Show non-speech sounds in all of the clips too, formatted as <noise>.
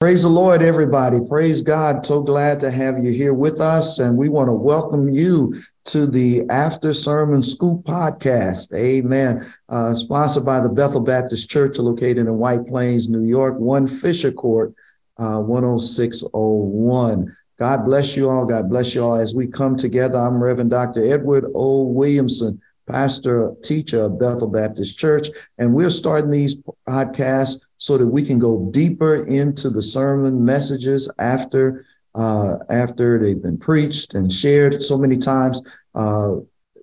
Praise the Lord, everybody. Praise God. So glad to have you here with us. And we want to welcome you to the After Sermon Scoop podcast. Amen. Uh, sponsored by the Bethel Baptist Church, located in White Plains, New York, 1 Fisher Court, uh, 10601. God bless you all. God bless you all as we come together. I'm Reverend Dr. Edward O. Williamson, pastor, teacher of Bethel Baptist Church. And we're starting these podcasts so that we can go deeper into the sermon messages after uh, after they've been preached and shared so many times. Uh,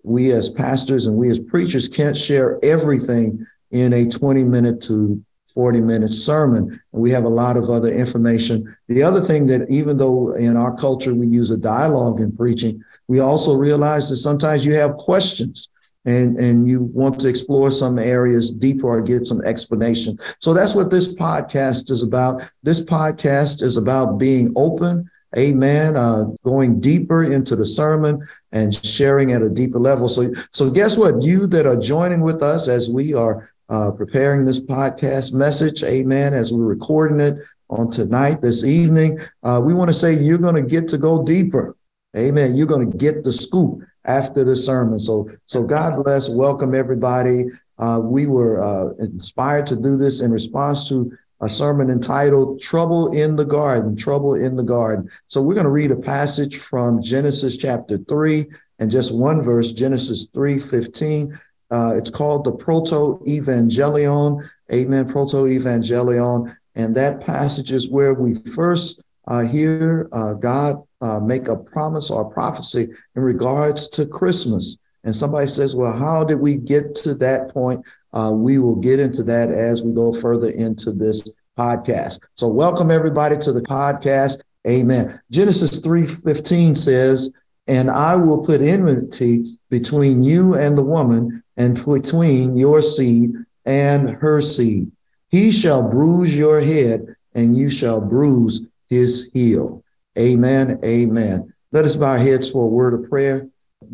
we as pastors and we as preachers can't share everything in a 20 minute to 40 minute sermon. And we have a lot of other information. The other thing that even though in our culture we use a dialogue in preaching, we also realize that sometimes you have questions and and you want to explore some areas deeper or get some explanation. So that's what this podcast is about. This podcast is about being open, amen, uh, going deeper into the sermon and sharing at a deeper level. So so guess what? You that are joining with us as we are uh, preparing this podcast message, amen, as we're recording it on tonight, this evening, uh, we want to say you're going to get to go deeper. Amen. You're going to get the scoop after the sermon. So, so God bless. Welcome everybody. Uh, we were uh, inspired to do this in response to a sermon entitled "Trouble in the Garden." Trouble in the Garden. So, we're going to read a passage from Genesis chapter three and just one verse, Genesis three fifteen. Uh, it's called the Proto Evangelion. Amen. Proto Evangelion, and that passage is where we first uh, hear uh, God uh, make a promise or a prophecy in regards to Christmas. And somebody says, well, how did we get to that point? Uh, we will get into that as we go further into this podcast. So welcome everybody to the podcast. Amen. Genesis 3:15 says, "And I will put enmity between you and the woman, and between your seed and her seed. He shall bruise your head, and you shall bruise his heel." Amen. Amen. Let us bow our heads for a word of prayer.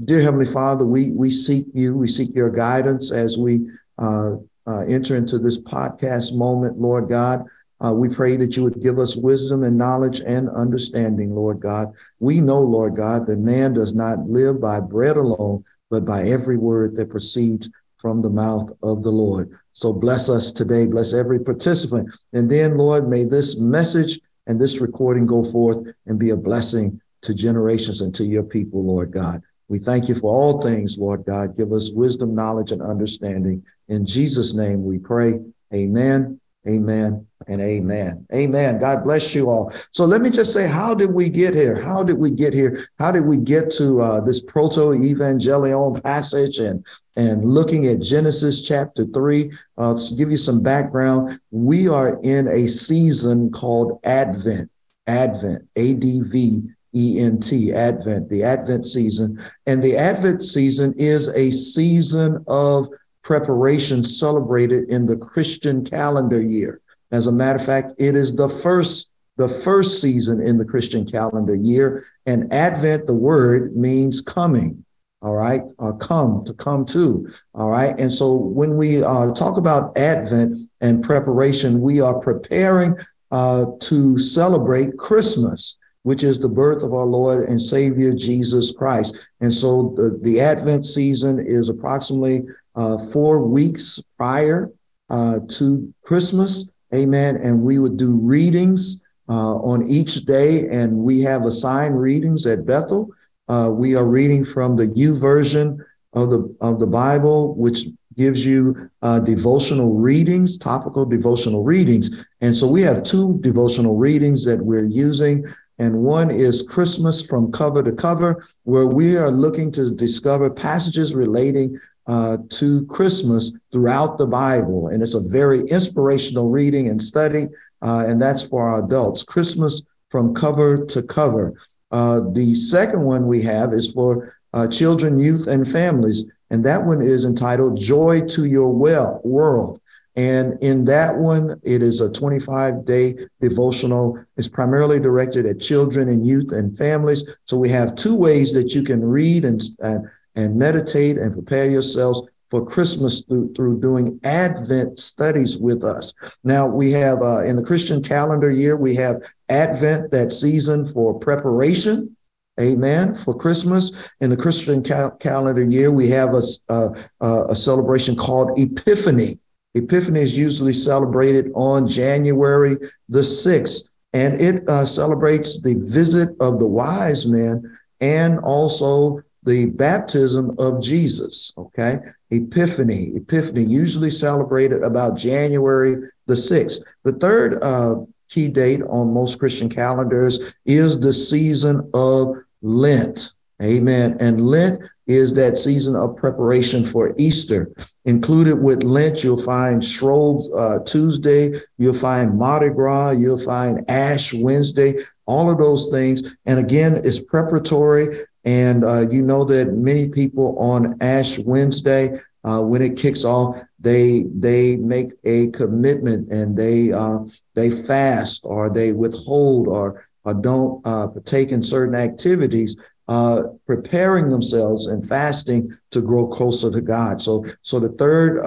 Dear Heavenly Father, we, we seek you. We seek your guidance as we uh, uh, enter into this podcast moment, Lord God. Uh, we pray that you would give us wisdom and knowledge and understanding, Lord God. We know, Lord God, that man does not live by bread alone, but by every word that proceeds from the mouth of the Lord. So bless us today. Bless every participant. And then, Lord, may this message and this recording go forth and be a blessing to generations and to your people, Lord God. We thank you for all things, Lord God. Give us wisdom, knowledge, and understanding. In Jesus' name we pray. Amen, amen, and amen. Amen. God bless you all. So let me just say, how did we get here? How did we get here? How did we get to uh, this proto evangelion passage and and looking at Genesis chapter 3. Uh, to give you some background, we are in a season called Advent, Advent, A D V E N T, Advent, the Advent season. And the Advent season is a season of preparation celebrated in the Christian calendar year. As a matter of fact, it is the first the first season in the Christian calendar year. And Advent, the word means coming all right, uh, come to come to, all right. And so when we uh, talk about Advent and preparation, we are preparing uh, to celebrate Christmas, which is the birth of our Lord and Savior Jesus Christ. And so the, the Advent season is approximately uh, four weeks prior uh, to Christmas. Amen. And we would do readings uh, on each day, and we have assigned readings at Bethel. Uh, we are reading from the YouVersion of the of the Bible, which gives you uh, devotional readings, topical devotional readings. And so we have two devotional readings that we're using. And one is Christmas from cover to cover, where we are looking to discover passages relating uh, to Christmas throughout the Bible. And it's a very inspirational reading and study. Uh, and that's for our adults. Christmas from cover to cover. Uh, the second one we have is for uh, children, youth, and families. And that one is entitled Joy to Your well World. And in that one, it is a 25 day devotional. It's primarily directed at children and youth and families. So we have two ways that you can read and, uh, and meditate and prepare yourselves for Christmas through, through doing Advent studies with us. Now, we have uh, in the Christian calendar year, we have Advent, that season for preparation. Amen. For Christmas in the Christian cal- calendar year, we have a, a, a celebration called Epiphany. Epiphany is usually celebrated on January the 6th, and it uh, celebrates the visit of the wise men and also the baptism of Jesus. Okay. Epiphany, Epiphany, usually celebrated about January the 6th. The third uh, key date on most Christian calendars is the season of Lent. Amen. And Lent is that season of preparation for Easter. Included with Lent, you'll find Shrove uh, Tuesday, you'll find Mardi Gras, you'll find Ash Wednesday, all of those things. And again, it's preparatory. And uh, you know that many people on Ash Wednesday, uh, when it kicks off, they they make a commitment and they uh, they fast or they withhold or, or don't uh, partake in certain activities uh, preparing themselves and fasting to grow closer to God. So, so the third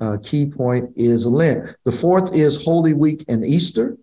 uh, key point is Lent. The fourth is Holy Week and Easter.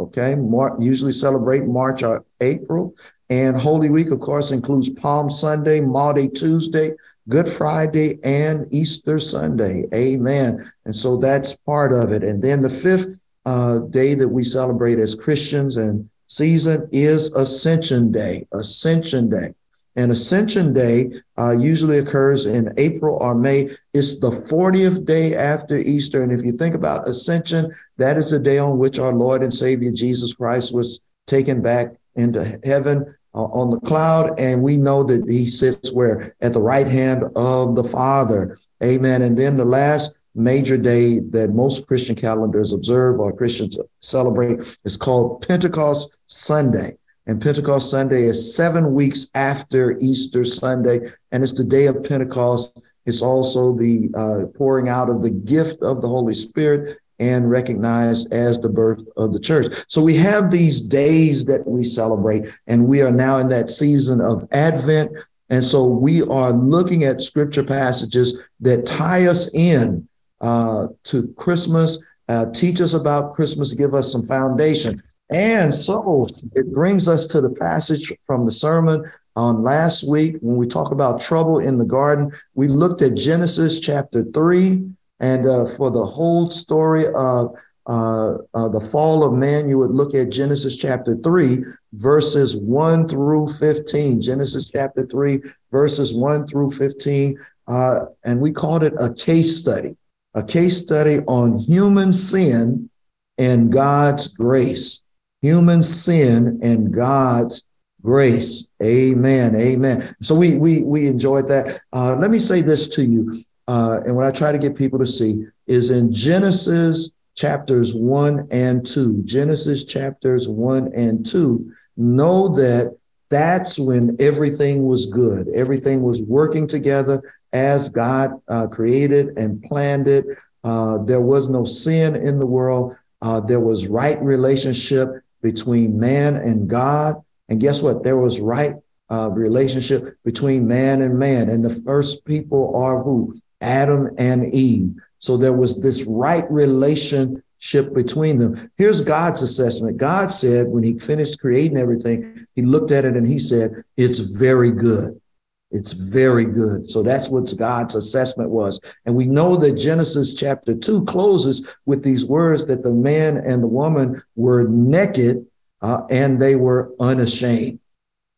Okay, Mar- usually celebrate March or April. And Holy Week, of course, includes Palm Sunday, Maundy Tuesday, Good Friday, and Easter Sunday. Amen. And so that's part of it. And then the fifth uh, day that we celebrate as Christians and season is Ascension Day. Ascension Day. And Ascension Day uh, usually occurs in April or May. It's the 40th day after Easter. And if you think about Ascension, that is the day on which our Lord and Savior Jesus Christ was taken back into heaven uh, on the cloud. And we know that he sits where? At the right hand of the Father. Amen. And then the last major day that most Christian calendars observe or Christians celebrate is called Pentecost Sunday. And Pentecost Sunday is seven weeks after Easter Sunday, and it's the day of Pentecost. It's also the uh, pouring out of the gift of the Holy Spirit and recognized as the birth of the church. So we have these days that we celebrate, and we are now in that season of Advent. And so we are looking at scripture passages that tie us in uh, to Christmas, uh, teach us about Christmas, give us some foundation. And so it brings us to the passage from the sermon on last week when we talk about trouble in the garden. We looked at Genesis chapter 3, and uh, for the whole story of uh, uh, the fall of man, you would look at Genesis chapter 3, verses 1 through 15. Genesis chapter 3, verses 1 through 15. Uh, and we called it a case study a case study on human sin and God's grace. Human sin and God's grace. Amen. Amen. So we we we enjoyed that. Uh, let me say this to you, uh, and what I try to get people to see is in Genesis chapters one and two. Genesis chapters one and two. Know that that's when everything was good. Everything was working together as God uh, created and planned it. Uh, there was no sin in the world. Uh, there was right relationship between man and God. And guess what? There was right uh, relationship between man and man. And the first people are who? Adam and Eve. So there was this right relationship between them. Here's God's assessment. God said when he finished creating everything, he looked at it and he said, it's very good. It's very good. So that's what God's assessment was. And we know that Genesis chapter 2 closes with these words that the man and the woman were naked uh, and they were unashamed.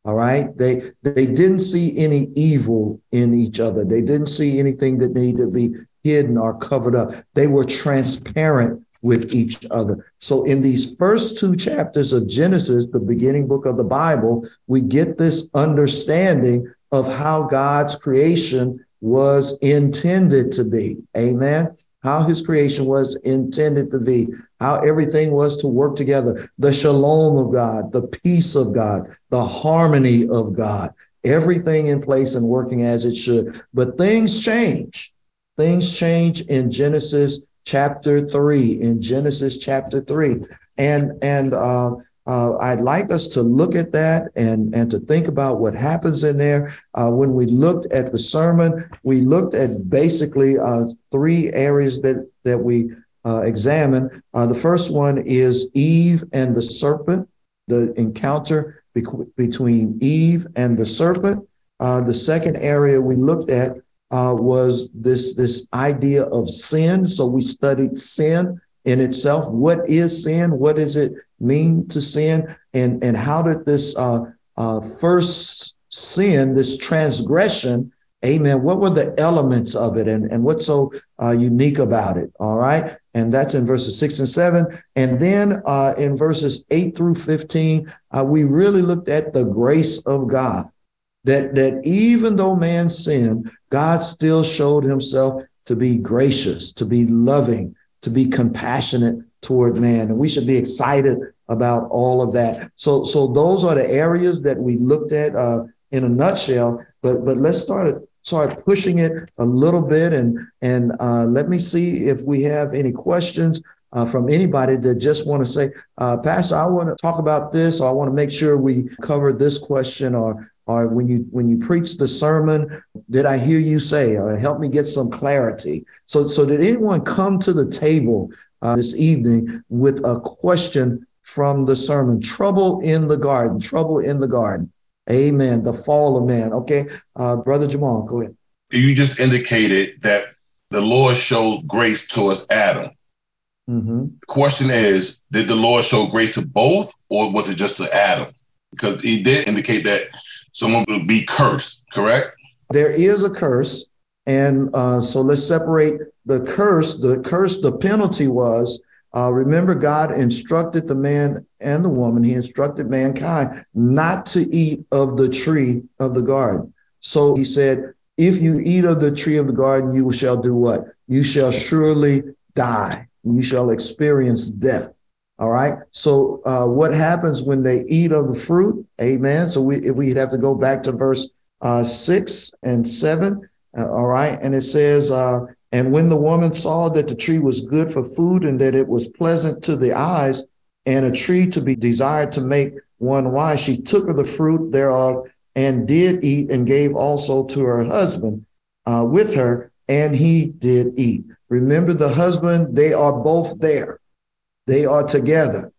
All right. They they didn't see any evil in each other. They didn't see anything that needed to be hidden or covered up. They were transparent with each other. So in these first two chapters of Genesis, the beginning book of the Bible, we get this understanding of how God's creation was intended to be. Amen. How his creation was intended to be, how everything was to work together, the shalom of God, the peace of God, the harmony of God, everything in place and working as it should. But things change. Things change in Genesis chapter three. In Genesis chapter three, and and uh, uh, I'd like us to look at that and, and to think about what happens in there. Uh, when we looked at the sermon, we looked at basically uh, three areas that, that we uh, examined. Uh, the first one is Eve and the serpent, the encounter be- between Eve and the serpent. Uh, the second area we looked at was this, this idea of sin. So we studied sin in itself. What is sin? What does it mean to sin? And, and how did this uh, uh, first sin, this transgression, amen, what were the elements of it and, and what's so uh, unique about it? All right. And that's in verses six and seven. And then uh, in verses eight through 15, uh, we really looked at the grace of God. That, that even though man sinned, God still showed himself to be gracious, to be loving, to be compassionate toward man. And we should be excited about all of that. So, so those are the areas that we looked at uh, in a nutshell. But but let's start start pushing it a little bit and and uh, let me see if we have any questions. Uh, from anybody that just want to say, uh, Pastor, I want to talk about this, or I want to make sure we cover this question, or or when you when you preach the sermon did i hear you say or help me get some clarity so so did anyone come to the table uh, this evening with a question from the sermon trouble in the garden trouble in the garden amen the fall of man okay uh, brother jamal go ahead you just indicated that the lord shows grace towards adam mm-hmm. the question is did the lord show grace to both or was it just to adam because he did indicate that someone would be cursed, correct? There is a curse. And uh, so let's separate the curse. The curse, the penalty was uh, remember, God instructed the man and the woman, He instructed mankind not to eat of the tree of the garden. So He said, If you eat of the tree of the garden, you shall do what? You shall surely die. You shall experience death. All right. So uh, what happens when they eat of the fruit? Amen. So we we'd have to go back to verse uh, six and seven. Uh, all right. And it says, uh, and when the woman saw that the tree was good for food and that it was pleasant to the eyes and a tree to be desired to make one wise, she took of the fruit thereof and did eat and gave also to her husband uh, with her, and he did eat. Remember the husband, they are both there. They are together.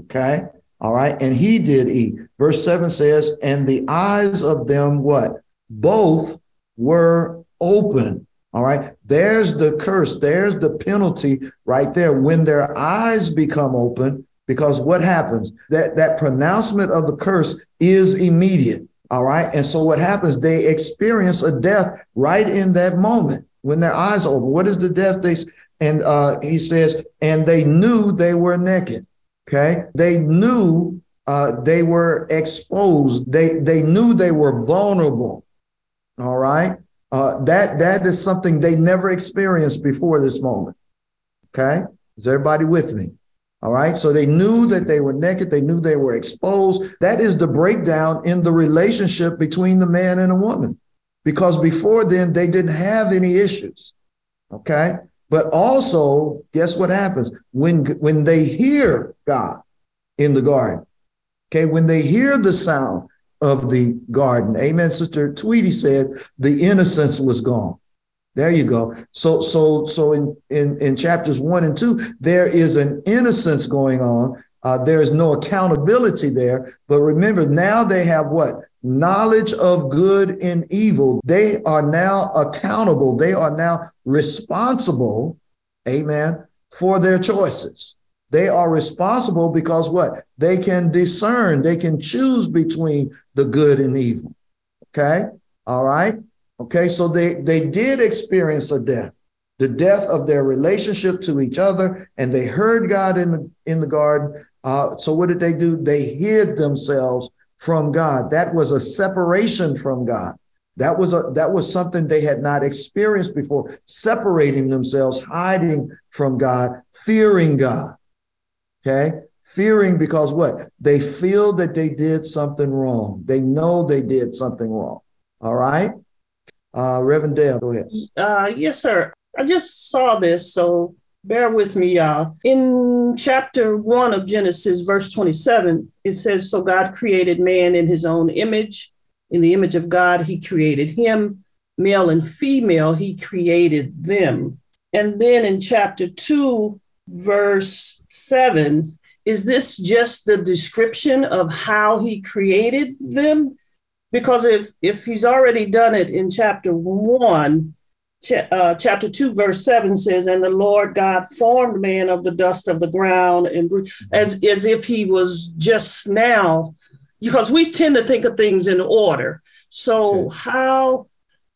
Okay. All right. And he did eat. Verse 7 says, and the eyes of them, what? Both were open. All right. There's the curse. There's the penalty right there. When their eyes become open, because what happens? That that pronouncement of the curse is immediate. All right. And so what happens? They experience a death right in that moment when their eyes open. What is the death they and uh, he says, and they knew they were naked. Okay. They knew uh, they were exposed. They, they knew they were vulnerable. All right. Uh, that, that is something they never experienced before this moment. Okay. Is everybody with me? All right. So they knew that they were naked. They knew they were exposed. That is the breakdown in the relationship between the man and a woman. Because before then, they didn't have any issues. Okay. But also, guess what happens when when they hear God in the garden? Okay, when they hear the sound of the garden, Amen. Sister Tweety said the innocence was gone. There you go. So so so in in in chapters one and two, there is an innocence going on. Uh, there is no accountability there. But remember, now they have what knowledge of good and evil. They are now accountable. They are now responsible, amen, for their choices. They are responsible because what? They can discern, they can choose between the good and evil. Okay? All right? Okay, so they they did experience a death. The death of their relationship to each other, and they heard God in the in the garden. Uh, so what did they do? They hid themselves from God. That was a separation from God. That was a that was something they had not experienced before, separating themselves, hiding from God, fearing God. Okay? Fearing because what? They feel that they did something wrong. They know they did something wrong. All right? Uh, Reverend Dale, go ahead. Uh, yes, sir. I just saw this, so bear with me, y'all. In chapter one of Genesis, verse 27, it says, So God created man in his own image. In the image of God, he created him. Male and female, he created them. And then in chapter two, verse seven, is this just the description of how he created them? Because if, if he's already done it in chapter one, ch- uh, chapter 2, verse 7 says, And the Lord God formed man of the dust of the ground, and as, as if he was just now, because we tend to think of things in order. So, how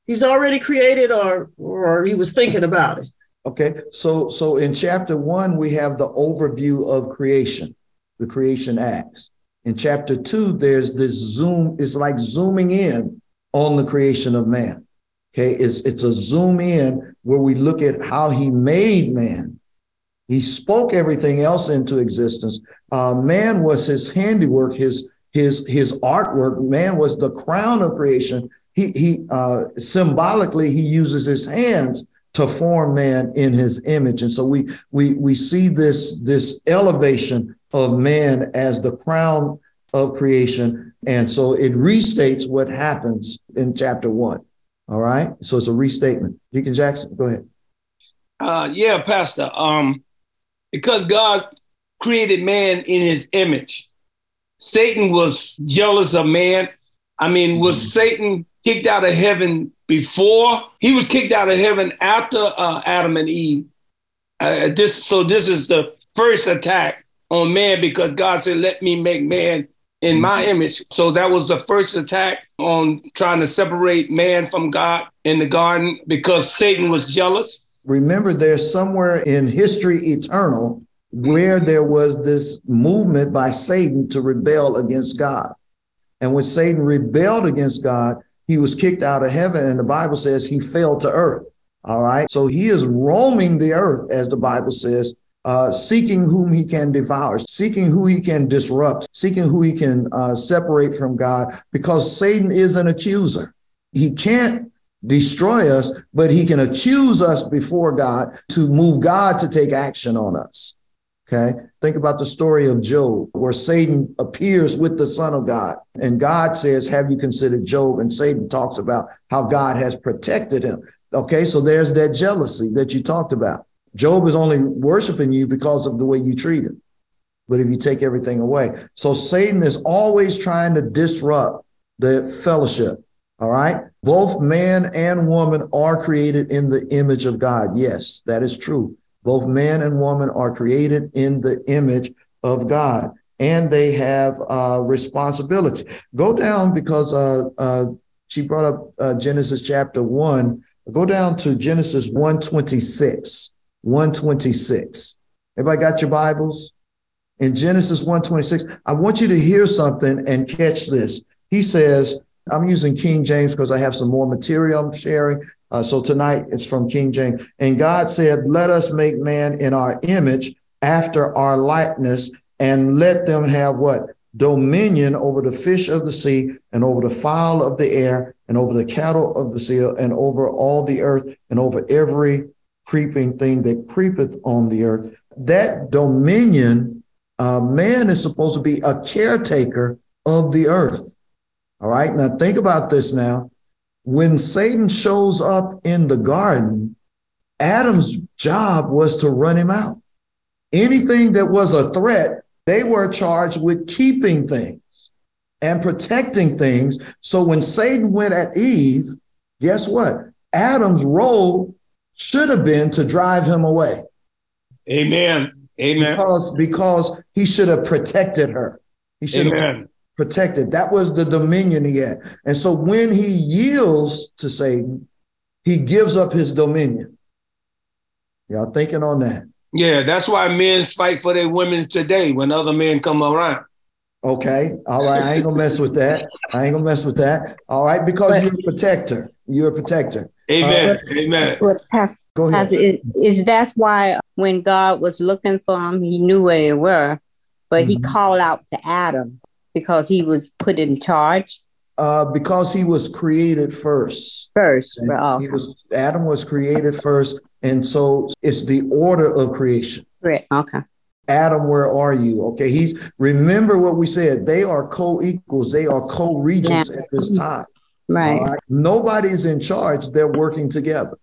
he's already created, or, or he was thinking about it? Okay, so so in chapter one, we have the overview of creation, the creation acts. In chapter two, there's this zoom, it's like zooming in on the creation of man. Okay, it's, it's a zoom in where we look at how he made man. He spoke everything else into existence. Uh, man was his handiwork, his his his artwork. Man was the crown of creation. He he uh, symbolically he uses his hands to form man in his image, and so we we we see this this elevation of man as the crown of creation, and so it restates what happens in chapter one. All right. So it's a restatement. Deacon Jackson, go ahead. Uh, yeah, Pastor. Um, because God created man in his image, Satan was jealous of man. I mean, was mm-hmm. Satan kicked out of heaven before? He was kicked out of heaven after uh, Adam and Eve. Uh, this, so this is the first attack on man because God said, "Let me make man in my mm-hmm. image. So that was the first attack on trying to separate man from God in the garden because Satan was jealous. Remember, there's somewhere in history eternal where there was this movement by Satan to rebel against God. And when Satan rebelled against God, he was kicked out of heaven, and the Bible says he fell to earth. All right. So he is roaming the earth, as the Bible says, uh, seeking whom he can devour, seeking who he can disrupt, seeking who he can uh, separate from God, because Satan is an accuser. He can't destroy us, but he can accuse us before God to move God to take action on us. Okay. Think about the story of Job, where Satan appears with the Son of God. And God says, Have you considered Job? And Satan talks about how God has protected him. Okay. So there's that jealousy that you talked about. Job is only worshiping you because of the way you treat him. But if you take everything away, so Satan is always trying to disrupt the fellowship. All right. Both man and woman are created in the image of God. Yes, that is true. Both man and woman are created in the image of God and they have uh, responsibility. Go down because uh, uh, she brought up uh, Genesis chapter one. Go down to Genesis 126. 126. Everybody got your Bibles? In Genesis 126, I want you to hear something and catch this. He says, I'm using King James because I have some more material I'm sharing. Uh, so tonight it's from King James. And God said, Let us make man in our image after our likeness and let them have what? Dominion over the fish of the sea and over the fowl of the air and over the cattle of the sea and over all the earth and over every creeping thing that creepeth on the earth. That dominion, uh, man is supposed to be a caretaker of the earth. All right. Now think about this now. When Satan shows up in the garden, Adam's job was to run him out. Anything that was a threat, they were charged with keeping things and protecting things. So when Satan went at Eve, guess what? Adam's role should have been to drive him away. Amen. Amen. Because because he should have protected her. He should Amen. have protected. That was the dominion he had. And so when he yields to Satan, he gives up his dominion. Y'all thinking on that? Yeah, that's why men fight for their women today when other men come around. Okay. All right. I ain't gonna mess with that. I ain't gonna mess with that. All right, because but, you're a protector. You're a protector. Amen. Uh, Amen. But, Go ahead. Is, is that why when God was looking for them, he knew where they were, but mm-hmm. he called out to Adam because he was put in charge? Uh, because he was created first. First. he was Adam was created first, And so it's the order of creation. Right. Okay. Adam, where are you? Okay, he's remember what we said. They are co-equals, they are co-regents yeah. at this time. Right. right. Nobody's in charge, they're working together.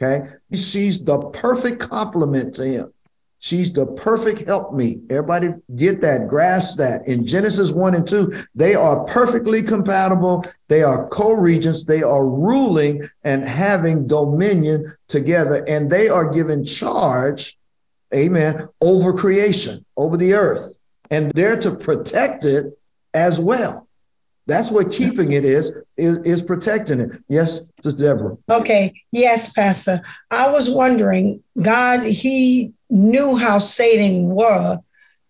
Okay. She's the perfect complement to him. She's the perfect helpmeet. Everybody get that, grasp that. In Genesis 1 and 2, they are perfectly compatible. They are co regents. They are ruling and having dominion together, and they are given charge, amen, over creation, over the earth. And they're to protect it as well. That's what keeping it is, is, is protecting it. Yes, Sister Deborah. Okay. Yes, Pastor. I was wondering, God, He knew how Satan were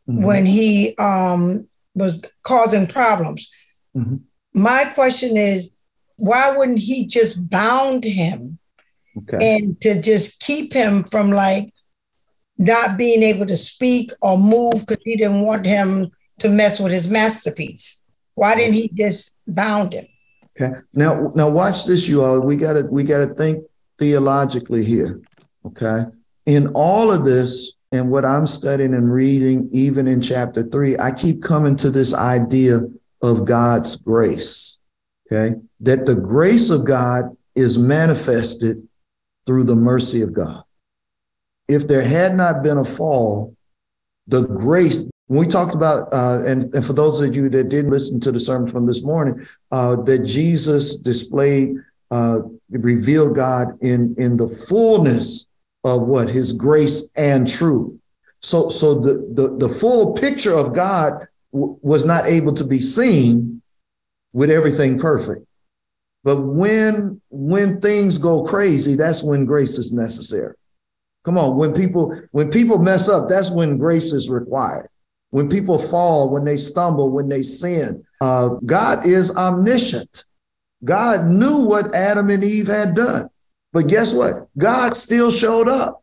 mm-hmm. when he um, was causing problems. Mm-hmm. My question is, why wouldn't he just bound him okay. and to just keep him from like not being able to speak or move because he didn't want him to mess with his masterpiece? Why didn't he just bound him? Okay. Now, now watch this, you all. We gotta we gotta think theologically here. Okay in all of this and what I'm studying and reading, even in chapter three, I keep coming to this idea of God's grace. Okay. That the grace of God is manifested through the mercy of God. If there had not been a fall, the grace, when we talked about, uh, and, and for those of you that didn't listen to the sermon from this morning, uh, that Jesus displayed, uh, revealed God in, in the fullness of what his grace and truth. So, so the, the, the full picture of God w- was not able to be seen with everything perfect. But when when things go crazy, that's when grace is necessary. Come on, when people when people mess up, that's when grace is required. When people fall, when they stumble, when they sin, uh, God is omniscient. God knew what Adam and Eve had done. But guess what? God still showed up.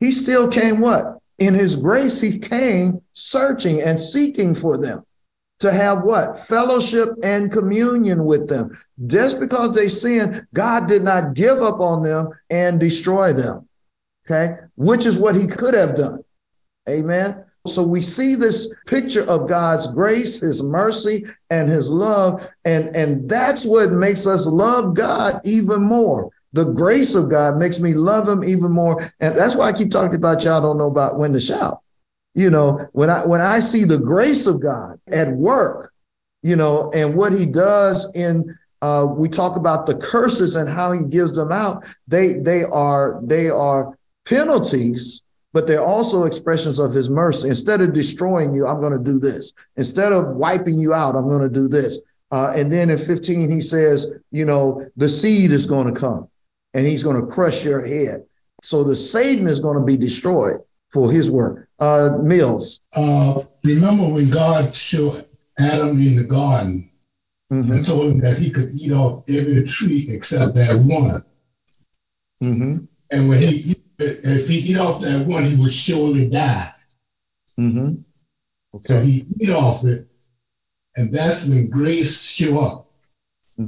He still came what? In his grace, he came searching and seeking for them to have what? Fellowship and communion with them. Just because they sinned, God did not give up on them and destroy them. Okay. Which is what he could have done. Amen. So we see this picture of God's grace, his mercy, and his love. And, and that's what makes us love God even more the grace of God makes me love him even more. And that's why I keep talking about y'all don't know about when to shout. You know, when I when I see the grace of God at work, you know, and what he does in uh, we talk about the curses and how he gives them out. They they are they are penalties, but they're also expressions of his mercy. Instead of destroying you, I'm going to do this. Instead of wiping you out, I'm going to do this. Uh, and then in 15, he says, you know, the seed is going to come and he's going to crush your head. So the Satan is going to be destroyed for his work. Uh, Mills. Uh, remember when God showed Adam in the garden mm-hmm. and told him that he could eat off every tree except that one. Mm-hmm. And when he if he eat off that one, he would surely die. Mm-hmm. Okay. So he eat off it, and that's when grace show up.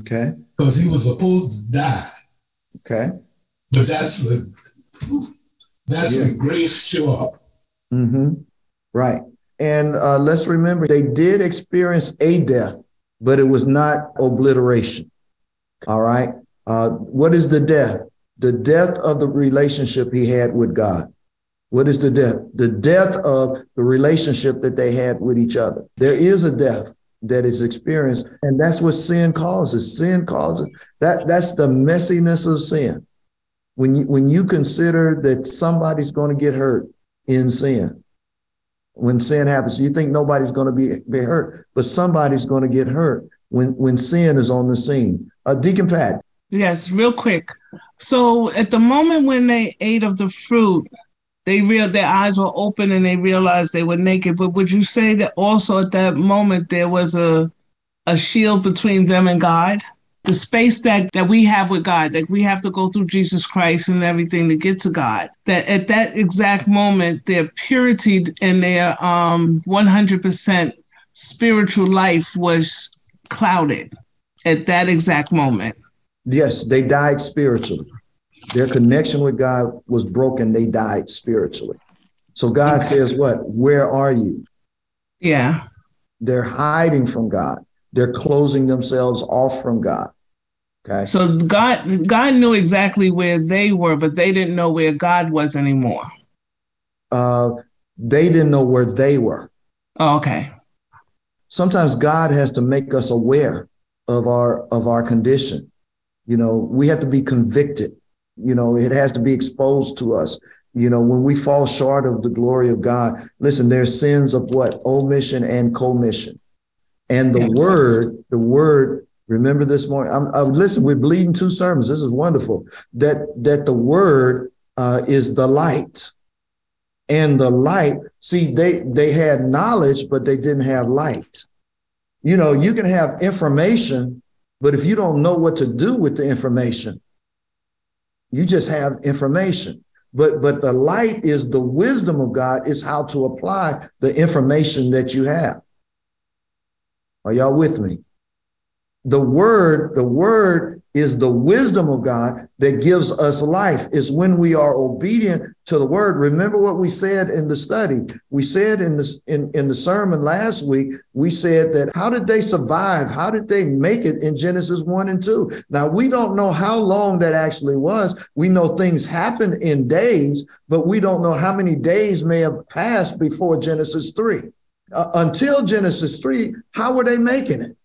Okay. Because he was supposed to die. Okay. But that's when that's yeah. when grace show up. Mm-hmm. Right. And uh, let's remember they did experience a death, but it was not obliteration. All right. Uh, what is the death? The death of the relationship he had with God. What is the death? The death of the relationship that they had with each other. There is a death that is experienced. And that's what sin causes. Sin causes that that's the messiness of sin. When you when you consider that somebody's going to get hurt in sin when sin happens you think nobody's going to be, be hurt but somebody's going to get hurt when when sin is on the scene. Uh, deacon pat. Yes real quick. So at the moment when they ate of the fruit they real their eyes were open and they realized they were naked. But would you say that also at that moment there was a a shield between them and God? The space that that we have with God, that we have to go through Jesus Christ and everything to get to God. That at that exact moment, their purity and their um 100% spiritual life was clouded at that exact moment. Yes, they died spiritually. Their connection with God was broken. They died spiritually. So God okay. says, What? Where are you? Yeah. They're hiding from God. They're closing themselves off from God. Okay. So God God knew exactly where they were, but they didn't know where God was anymore. Uh they didn't know where they were. Oh, okay. Sometimes God has to make us aware of our of our condition. You know, we have to be convicted. You know, it has to be exposed to us. You know, when we fall short of the glory of God, listen, there's sins of what? Omission and commission. And the word, the word, remember this morning, I'm, I'm, listen, we're bleeding two sermons. This is wonderful. That that the word uh, is the light. And the light, see, they they had knowledge, but they didn't have light. You know, you can have information, but if you don't know what to do with the information, you just have information. But but the light is the wisdom of God is how to apply the information that you have. Are y'all with me? The word, the word is the wisdom of God that gives us life. Is when we are obedient to the word. Remember what we said in the study. We said in this in, in the sermon last week, we said that how did they survive? How did they make it in Genesis 1 and 2? Now we don't know how long that actually was. We know things happened in days, but we don't know how many days may have passed before Genesis 3. Uh, until Genesis 3, how were they making it?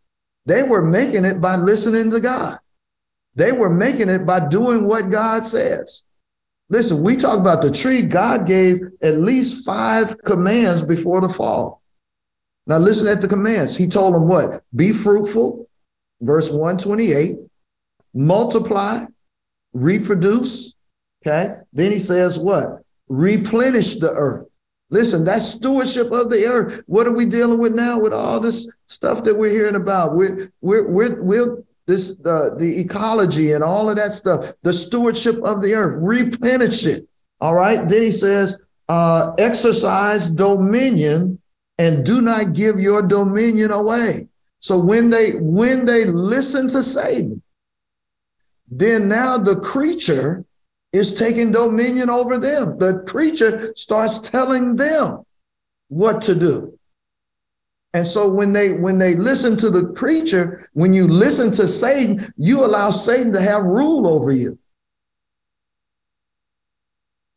They were making it by listening to God. They were making it by doing what God says. Listen, we talk about the tree. God gave at least five commands before the fall. Now, listen at the commands. He told them what? Be fruitful, verse 128, multiply, reproduce. Okay. Then he says what? Replenish the earth. Listen, that's stewardship of the earth. What are we dealing with now with all this stuff that we're hearing about? We're, we're, we're, we're this uh, the ecology and all of that stuff, the stewardship of the earth, replenish it. All right. Then he says, uh, exercise dominion and do not give your dominion away. So when they when they listen to Satan, then now the creature is taking dominion over them. The creature starts telling them what to do. And so when they when they listen to the preacher, when you listen to Satan, you allow Satan to have rule over you.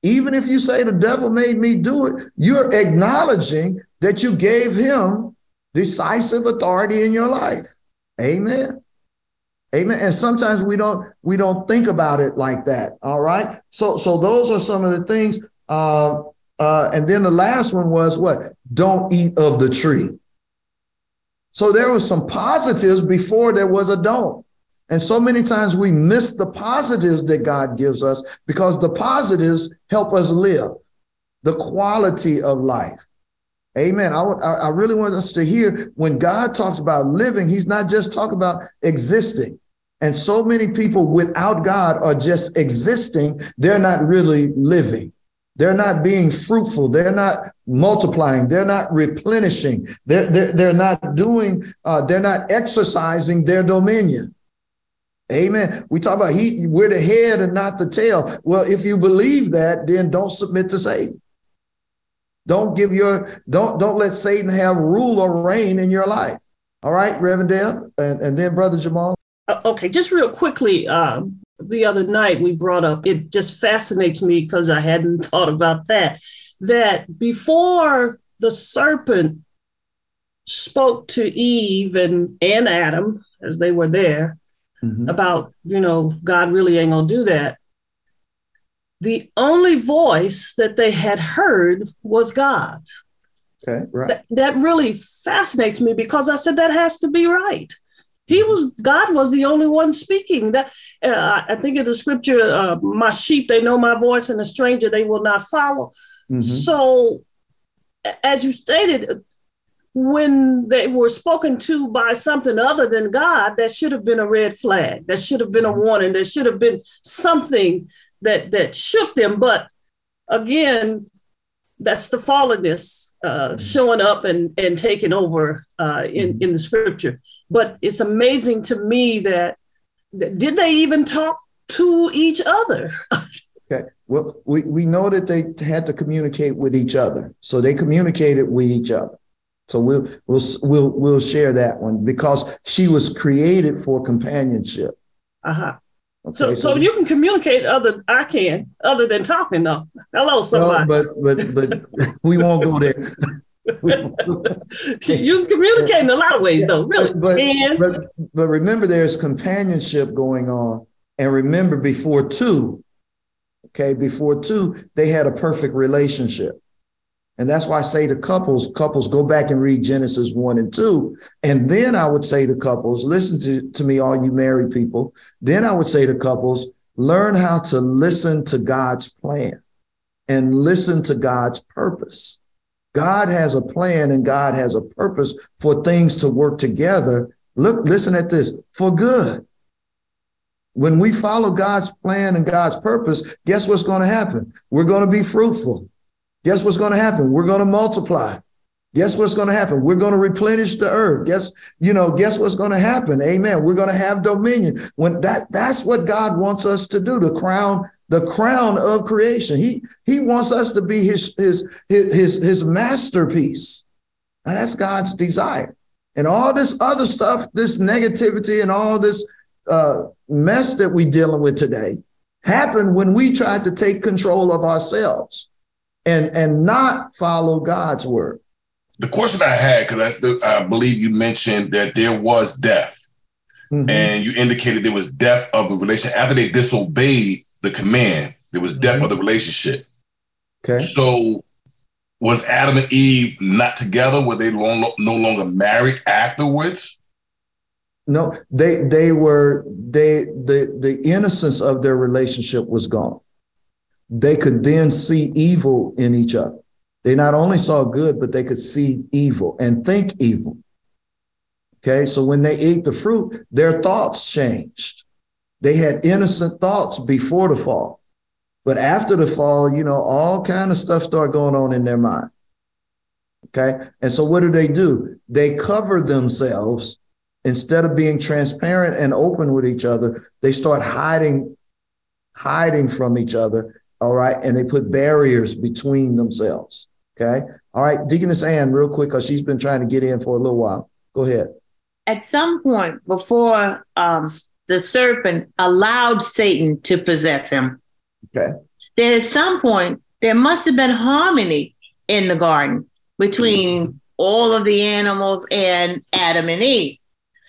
Even if you say the devil made me do it, you're acknowledging that you gave him decisive authority in your life. Amen. Amen. And sometimes we don't we don't think about it like that. All right. So so those are some of the things. Uh, uh, and then the last one was what? Don't eat of the tree. So there was some positives before there was a don't. And so many times we miss the positives that God gives us because the positives help us live the quality of life. Amen. I, I really want us to hear when God talks about living, he's not just talking about existing. And so many people without God are just existing. They're not really living. They're not being fruitful. They're not multiplying. They're not replenishing. They're, they're, they're not doing, uh, they're not exercising their dominion. Amen. We talk about he, we're the head and not the tail. Well, if you believe that, then don't submit to Satan. Don't give your, don't, don't let Satan have rule or reign in your life. All right, Reverend Deb, and, and then Brother Jamal. Uh, okay, just real quickly, um, the other night we brought up, it just fascinates me because I hadn't <laughs> thought about that, that before the serpent spoke to Eve and, and Adam as they were there mm-hmm. about, you know, God really ain't gonna do that. The only voice that they had heard was God's. Okay, right. That, that really fascinates me because I said that has to be right. He was God was the only one speaking. That uh, I think in the scripture, uh, "My sheep they know my voice, and a stranger they will not follow." Mm-hmm. So, as you stated, when they were spoken to by something other than God, that should have been a red flag. That should have been a mm-hmm. warning. There should have been something that that shook them. But again, that's the fallenness uh, showing up and, and taking over uh, in, mm-hmm. in the scripture. But it's amazing to me that, that did they even talk to each other. <laughs> okay. Well, we, we know that they had to communicate with each other. So they communicated with each other. So we'll we'll we'll we'll share that one because she was created for companionship. Uh-huh. Okay, so, so, so you can communicate other I can other than talking though. Hello, somebody. No, but but but <laughs> we won't go there. <laughs> you can communicate in a lot of ways though, really. But, but, but remember there's companionship going on. And remember before two, okay, before two, they had a perfect relationship. And that's why I say to couples, couples go back and read Genesis 1 and 2. And then I would say to couples, listen to, to me, all you married people. Then I would say to couples, learn how to listen to God's plan and listen to God's purpose. God has a plan and God has a purpose for things to work together. Look, listen at this for good. When we follow God's plan and God's purpose, guess what's going to happen? We're going to be fruitful. Guess what's going to happen? We're going to multiply. Guess what's going to happen? We're going to replenish the earth. Guess, you know, guess what's going to happen? Amen. We're going to have dominion. When that that's what God wants us to do, the crown, the crown of creation. He he wants us to be his his his his, masterpiece. And that's God's desire. And all this other stuff, this negativity and all this uh, mess that we're dealing with today happened when we tried to take control of ourselves and and not follow God's word. The question I had, because I, I, believe you mentioned that there was death, mm-hmm. and you indicated there was death of the relation after they disobeyed the command. There was death mm-hmm. of the relationship. Okay. So was Adam and Eve not together? Were they long, no longer married afterwards? No, they they were they the the innocence of their relationship was gone they could then see evil in each other. They not only saw good, but they could see evil and think evil. Okay, so when they ate the fruit, their thoughts changed. They had innocent thoughts before the fall. But after the fall, you know, all kind of stuff start going on in their mind. Okay. And so what do they do? They cover themselves instead of being transparent and open with each other. They start hiding, hiding from each other all right. And they put barriers between themselves. Okay. All right. Deaconess Ann, real quick, because she's been trying to get in for a little while. Go ahead. At some point before um, the serpent allowed Satan to possess him, okay. There at some point there must have been harmony in the garden between mm-hmm. all of the animals and Adam and Eve.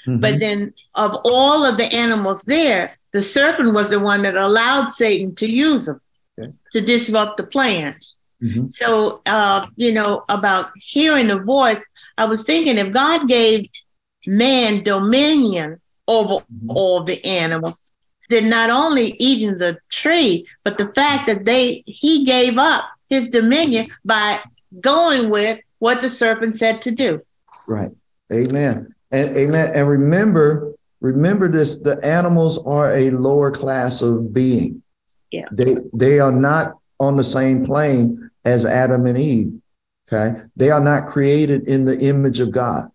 Mm-hmm. But then of all of the animals there, the serpent was the one that allowed Satan to use them okay. to disrupt the plans. Mm-hmm. So, uh, you know, about hearing the voice, I was thinking if God gave man dominion over mm-hmm. all the animals, then not only eating the tree, but the fact that they he gave up his dominion by going with what the serpent said to do. Right. Amen. And amen. And remember, remember this: the animals are a lower class of being. Yeah. They they are not on the same plane as Adam and Eve. Okay. They are not created in the image of God.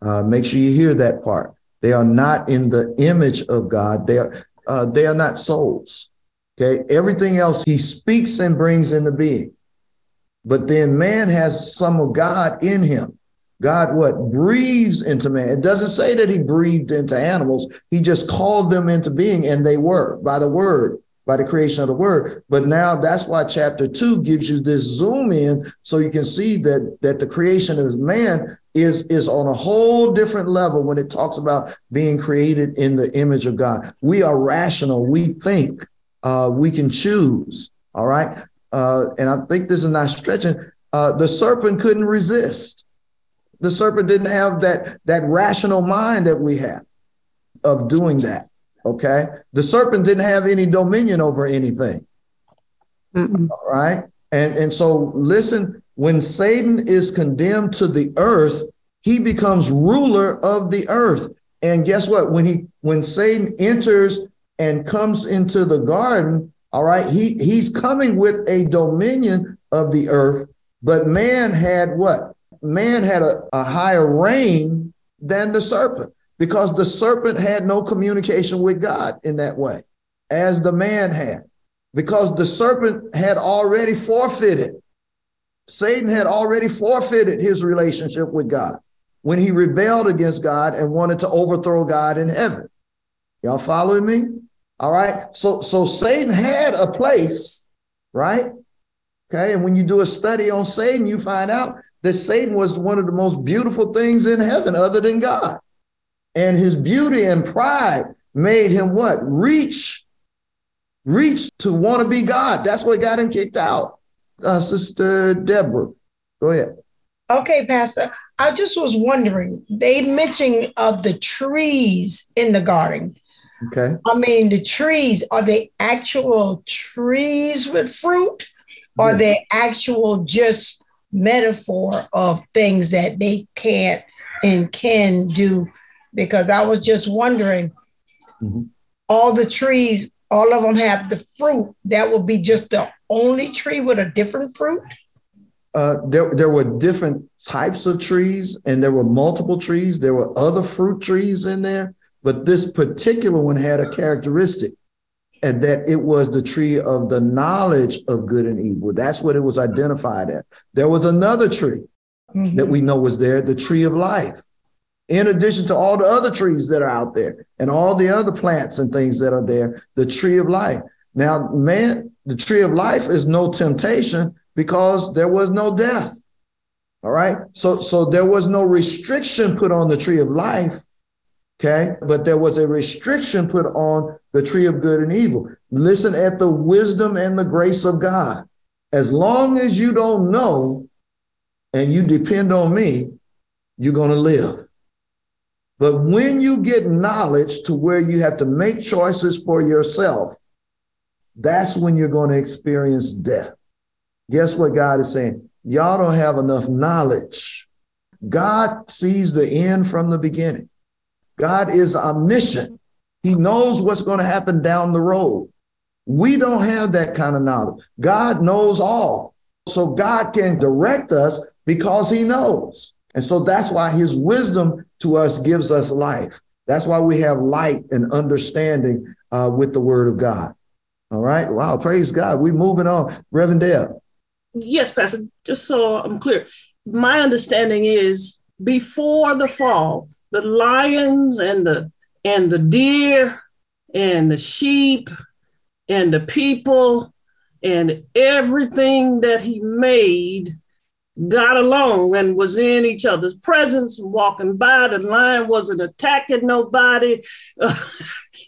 Uh, make sure you hear that part. They are not in the image of God. They are uh, they are not souls. Okay. Everything else he speaks and brings into being. But then man has some of God in him. God what breathes into man. It doesn't say that he breathed into animals. He just called them into being and they were by the word by the creation of the word. But now that's why chapter two gives you this zoom in so you can see that that the creation of man is is on a whole different level when it talks about being created in the image of God. We are rational, we think, uh, we can choose. All right. Uh, and I think this is not stretching. Uh, the serpent couldn't resist. The serpent didn't have that that rational mind that we have of doing that. Okay. The serpent didn't have any dominion over anything. Mm-mm. All right. And, and so listen, when Satan is condemned to the earth, he becomes ruler of the earth. And guess what? When he when Satan enters and comes into the garden, all right, he he's coming with a dominion of the earth, but man had what? Man had a, a higher reign than the serpent because the serpent had no communication with God in that way. as the man had, because the serpent had already forfeited. Satan had already forfeited his relationship with God when he rebelled against God and wanted to overthrow God in heaven. Y'all following me? All right. So so Satan had a place, right? Okay. And when you do a study on Satan, you find out that Satan was one of the most beautiful things in heaven other than God. And his beauty and pride made him what? Reach, reach to want to be God. That's what got him kicked out. Uh, Sister Deborah, go ahead. Okay, Pastor. I just was wondering, they mentioned of the trees in the garden. Okay. I mean, the trees, are they actual trees with fruit? Or yes. they actual just metaphor of things that they can't and can do? Because I was just wondering, mm-hmm. all the trees, all of them have the fruit. That would be just the only tree with a different fruit? Uh, there, there were different types of trees and there were multiple trees. There were other fruit trees in there, but this particular one had a characteristic and that it was the tree of the knowledge of good and evil. That's what it was identified at. There was another tree mm-hmm. that we know was there, the tree of life. In addition to all the other trees that are out there and all the other plants and things that are there, the tree of life. Now, man, the tree of life is no temptation because there was no death. All right. So, so there was no restriction put on the tree of life. Okay. But there was a restriction put on the tree of good and evil. Listen at the wisdom and the grace of God. As long as you don't know and you depend on me, you're going to live. But when you get knowledge to where you have to make choices for yourself, that's when you're going to experience death. Guess what God is saying? Y'all don't have enough knowledge. God sees the end from the beginning. God is omniscient. He knows what's going to happen down the road. We don't have that kind of knowledge. God knows all. So God can direct us because he knows. And so that's why his wisdom to us gives us life. That's why we have light and understanding uh, with the word of God. All right. Wow. Praise God. We're moving on. Reverend Deb yes, Pastor, just so I'm clear, my understanding is before the fall, the lions and the and the deer and the sheep and the people and everything that he made got along and was in each other's presence, walking by. The lion wasn't attacking nobody. <laughs>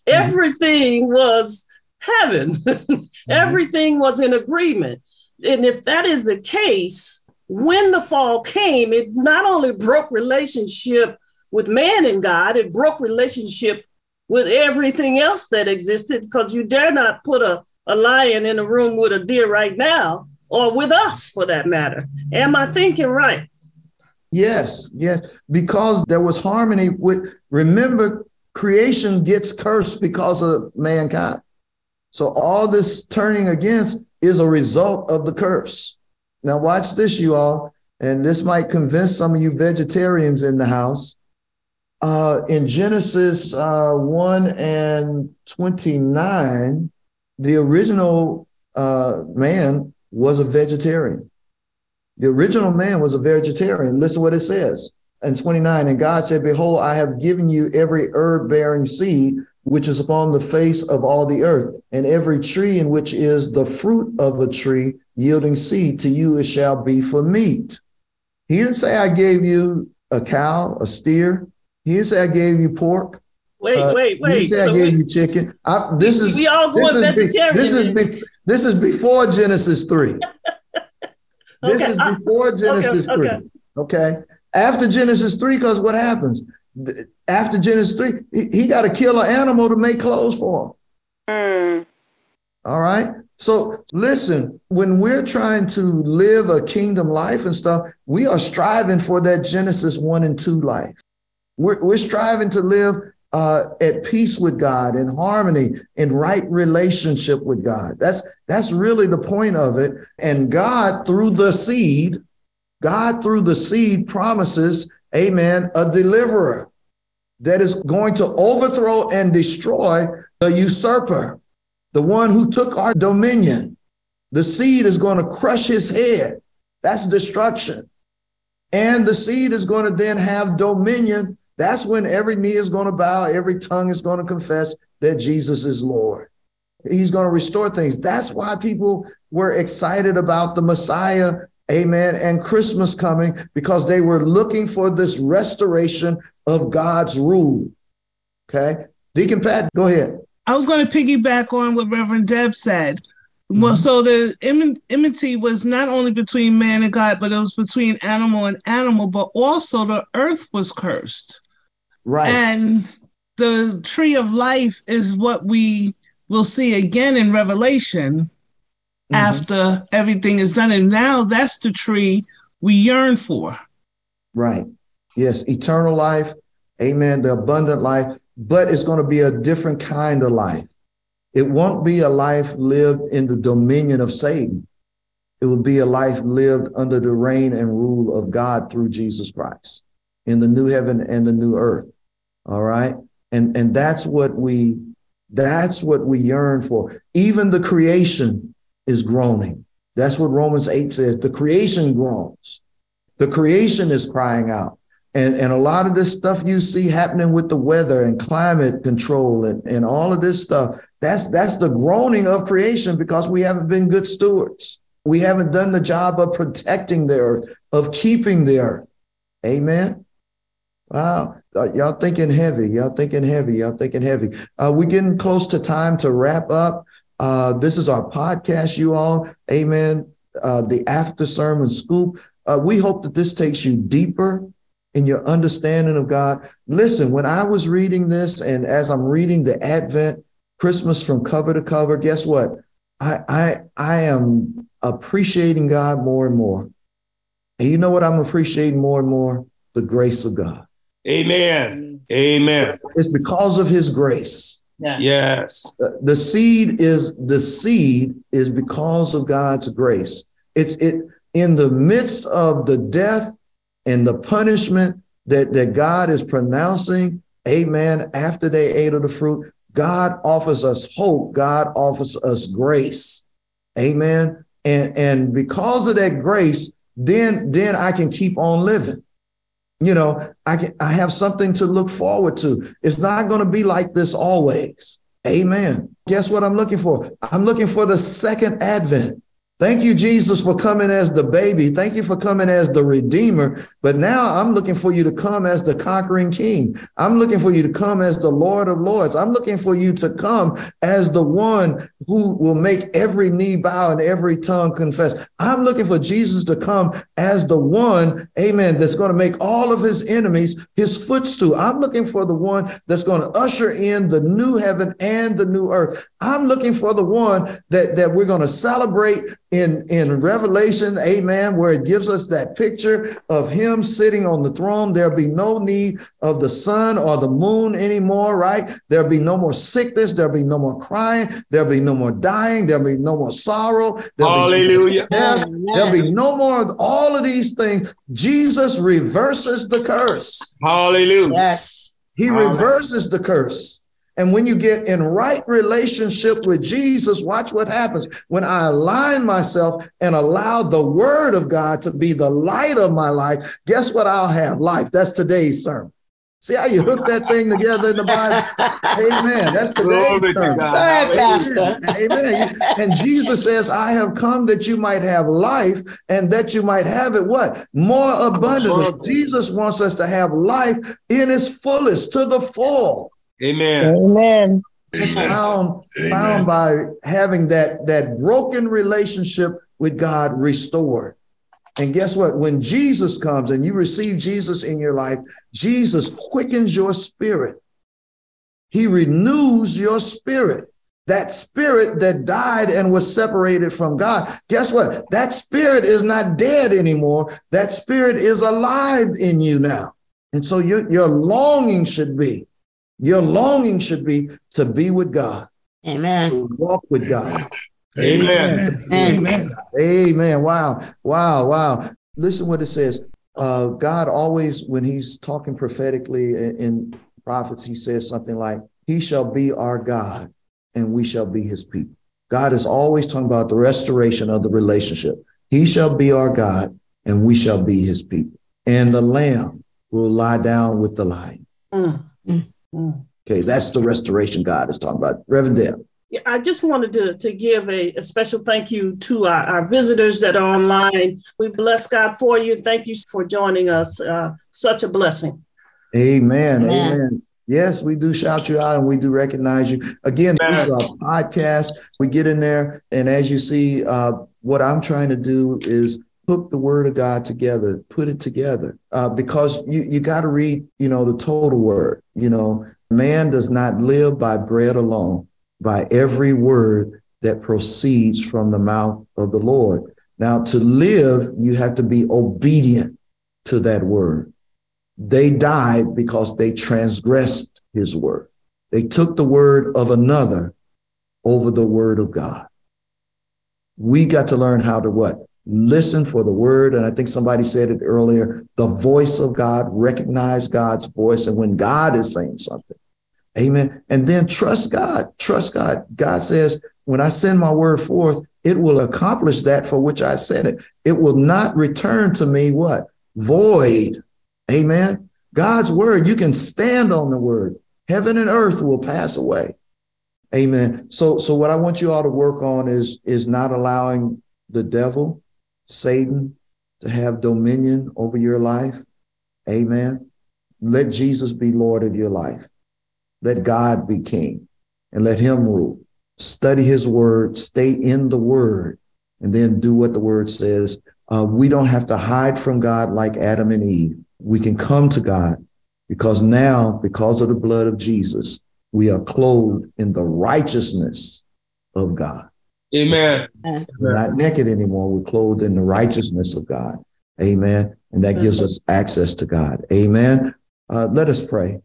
Mm-hmm. everything was heaven. <laughs> Mm-hmm. everything was in agreement and if that is the case, when the fall came, it not only broke relationship with man and God, it broke relationship with everything else that existed because you dare not put a, a lion in a room with a deer right now, or with us for that matter. Am I thinking right? Yes, yes, because there was harmony with, remember, creation gets cursed because of mankind. So all this turning against is a result of the curse. Now, watch this, you all, and this might convince some of you vegetarians in the house. Uh, in Genesis uh, 1 and 29, the original uh, man was a vegetarian. The original man was a vegetarian. Listen what it says in 29. And God said, Behold, I have given you every herb bearing seed which is upon the face of all the earth, and every tree in which is the fruit of a tree yielding seed to you it shall be for meat. He didn't say I gave you a cow, a steer. He didn't say I gave you pork. Wait, uh, wait, wait. He didn't say so I gave we, you chicken. I, this is we all going this vegetarian. Is, this is this is before Genesis three. <laughs> okay, this is before Genesis okay, okay. three. Okay. After Genesis three, because what happens? after Genesis 3, he, he got to kill an animal to make clothes for him. Mm. All right. So listen, when we're trying to live a kingdom life and stuff, we are striving for that Genesis 1 and 2 life. We're, we're striving to live uh, at peace with God, in harmony, in right relationship with God. That's that's really the point of it. And God, through the seed, God through the seed promises amen, a deliverer that is going to overthrow and destroy the usurper. the one who took our dominion. The seed is going to crush his head. That's destruction. And the seed is going to then have dominion. That's when every knee is going to bow, every tongue is going to confess that Jesus is Lord. He's going to restore things. That's why people were excited about the Messiah, amen, and Christmas coming, because they were looking for this restoration of God's rule. Okay. Deacon Pat, go ahead. I was going to piggyback on what Reverend Deb said. Mm-hmm. Well, so the enmity was not only between man and God, but it was between animal and animal, but also the earth was cursed. Right. And the tree of life is what we will see again in Revelation mm-hmm. after everything is done. And now that's the tree we yearn for. Right. Yes. Eternal life. Amen. The abundant life, but it's going to be a different kind of life. It won't be a life lived in the dominion of Satan. It will be a life lived under the reign and rule of God through Jesus Christ in the new heaven and the new earth. All right. And, and that's what we, that's what we yearn for. Even the creation is groaning. That's what Romans 8 says. The creation groans. The creation is crying out. And, and a lot of this stuff you see happening with the weather and climate control and, and all of this stuff, that's that's the groaning of creation because we haven't been good stewards. We haven't done the job of protecting the earth, of keeping the earth. Amen. Wow. Uh, y'all thinking heavy. Y'all thinking heavy. Y'all thinking heavy. Uh, we're getting close to time to wrap up. Uh, this is our podcast, you all. Amen. Uh, the after sermon scoop. Uh, we hope that this takes you deeper in your understanding of God. Listen, when I was reading this, and as I'm reading the Advent Christmas from cover to cover, guess what? I I I am appreciating God more and more. And you know what I'm appreciating more and more? The grace of God. Amen. Amen. It's because of his grace. Yeah. Yes. The seed is the seed is because of God's grace. It's it in the midst of the death and the punishment that, that God is pronouncing, amen, after they ate of the fruit, God offers us hope. God offers us grace. Amen. And, and because of that grace, then, then I can keep on living. You know, I can I have something to look forward to. It's not going to be like this always. Amen. Guess what I'm looking for? I'm looking for the second advent. Thank you, Jesus, for coming as the baby. Thank you for coming as the redeemer. But now I'm looking for you to come as the conquering king. I'm looking for you to come as the Lord of Lords. I'm looking for you to come as the one who will make every knee bow and every tongue confess. I'm looking for Jesus to come as the one, amen, that's going to make all of his enemies his footstool. I'm looking for the one that's going to usher in the new heaven and the new earth. I'm looking for the one that, that we're going to celebrate in, in Revelation, amen, where it gives us that picture of him sitting on the throne. There'll be no need of the sun or the moon anymore, right? There'll be no more sickness. There'll be no more crying. There'll be no more dying. There'll be no more sorrow. There'll Hallelujah. Be no There'll be no more of all of these things. Jesus reverses the curse. Hallelujah. Yes. He Hallelujah. reverses the curse. And when you get in right relationship with Jesus, watch what happens. When I align myself and allow the word of God to be the light of my life, guess what I'll have? Life. That's today's sermon. See how you hook that thing together in the Bible? Amen. That's today's sermon. Go ahead, Pastor. Amen. And Jesus says, I have come that you might have life and that you might have it what? More abundantly. Jesus wants us to have life in its fullest, to the full. Amen. Amen. It's found, found by having that, that broken relationship with God restored. And guess what? When Jesus comes and you receive Jesus in your life, Jesus quickens your spirit. He renews your spirit. That spirit that died and was separated from God. Guess what? That spirit is not dead anymore. That spirit is alive in you now. And so your, your longing should be your longing should be to be with God. Amen. To walk with God. Amen. Amen. Amen. Wow. Wow. Wow. Listen what it says. Uh, God always, when he's talking prophetically in, in prophets, he says something like, He shall be our God. and we shall be his people. God is always talking about the restoration of the relationship. He shall be our God, and we shall be his people. And the lamb will lie down with the lion. Mm. Mm. Okay, that's the restoration God is talking about. Reverend Deb. Yeah, I just wanted to, to give a, a special thank you to our, our, visitors that are online. We bless God for you. Thank you for joining us. Uh, such a blessing. Amen. Amen. Amen. Yes, we do shout you out and we do recognize you. Again, this is our podcast. We get in there, and as you see, uh, what I'm trying to do is hook the word of God together, put it together, uh, because you you got to read, you know, the total word. You know, man does not live by bread alone, by every word that proceeds from the mouth of the Lord. Now, to live, you have to be obedient to that word. They died because they transgressed his word. They took the word of another over the word of God. We got to learn how to what? Listen for the word. And I think somebody said it earlier the voice of God, recognize God's voice. And when God is saying something, amen. And then trust God. Trust God. God says, when I send my word forth, it will accomplish that for which I sent it. It will not return to me what? Void. Amen. God's word, you can stand on the word. Heaven and earth will pass away. Amen. So, so what I want you all to work on is, is not allowing the devil, Satan, to have dominion over your life. Amen. Let Jesus be Lord of your life. Let God be king and let him rule. Study his word, stay in the word, and then do what the word says. Uh, we don't have to hide from God like Adam and Eve we can come to God because now, because of the blood of Jesus, we are clothed in the righteousness of God. Amen. We're not naked anymore. We're clothed in the righteousness of God. Amen. And that gives us access to God. Amen. Uh, let us pray.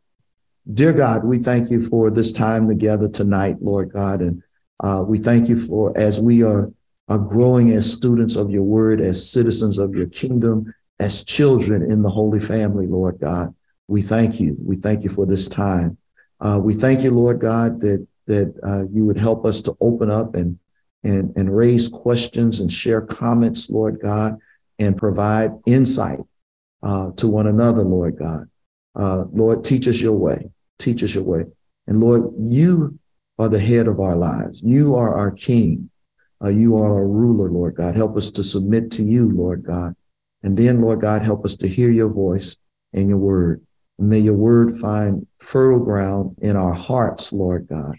Dear God, we thank you for this time together tonight, Lord God. And uh, we thank you for as we are, are growing as students of your word, as citizens of your kingdom, as children in the Holy Family, Lord God. We thank you. We thank you for this time. Uh, we thank you, Lord God, that that uh, you would help us to open up and and and raise questions and share comments, Lord God, and provide insight uh, to one another, Lord God. Uh, Lord, teach us your way. Teach us your way. And Lord, you are the head of our lives. You are our King. Uh, you are our ruler, Lord God. Help us to submit to you, Lord God. And then, Lord God, help us to hear your voice and your word. And may your word find fertile ground in our hearts, Lord God.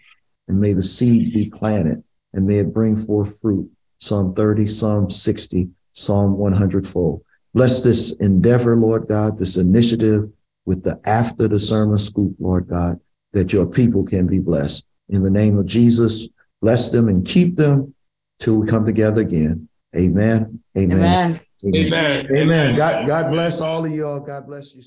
And may the seed be planted and may it bring forth fruit. Psalm 30, Psalm 60, Psalm 100 fold. Bless this endeavor, Lord God, this initiative with the after the sermon scoop, Lord God, that your people can be blessed. In the name of Jesus, bless them and keep them till we come together again. Amen. Amen. Amen. Amen. Amen. God, God bless all of y'all. God bless you.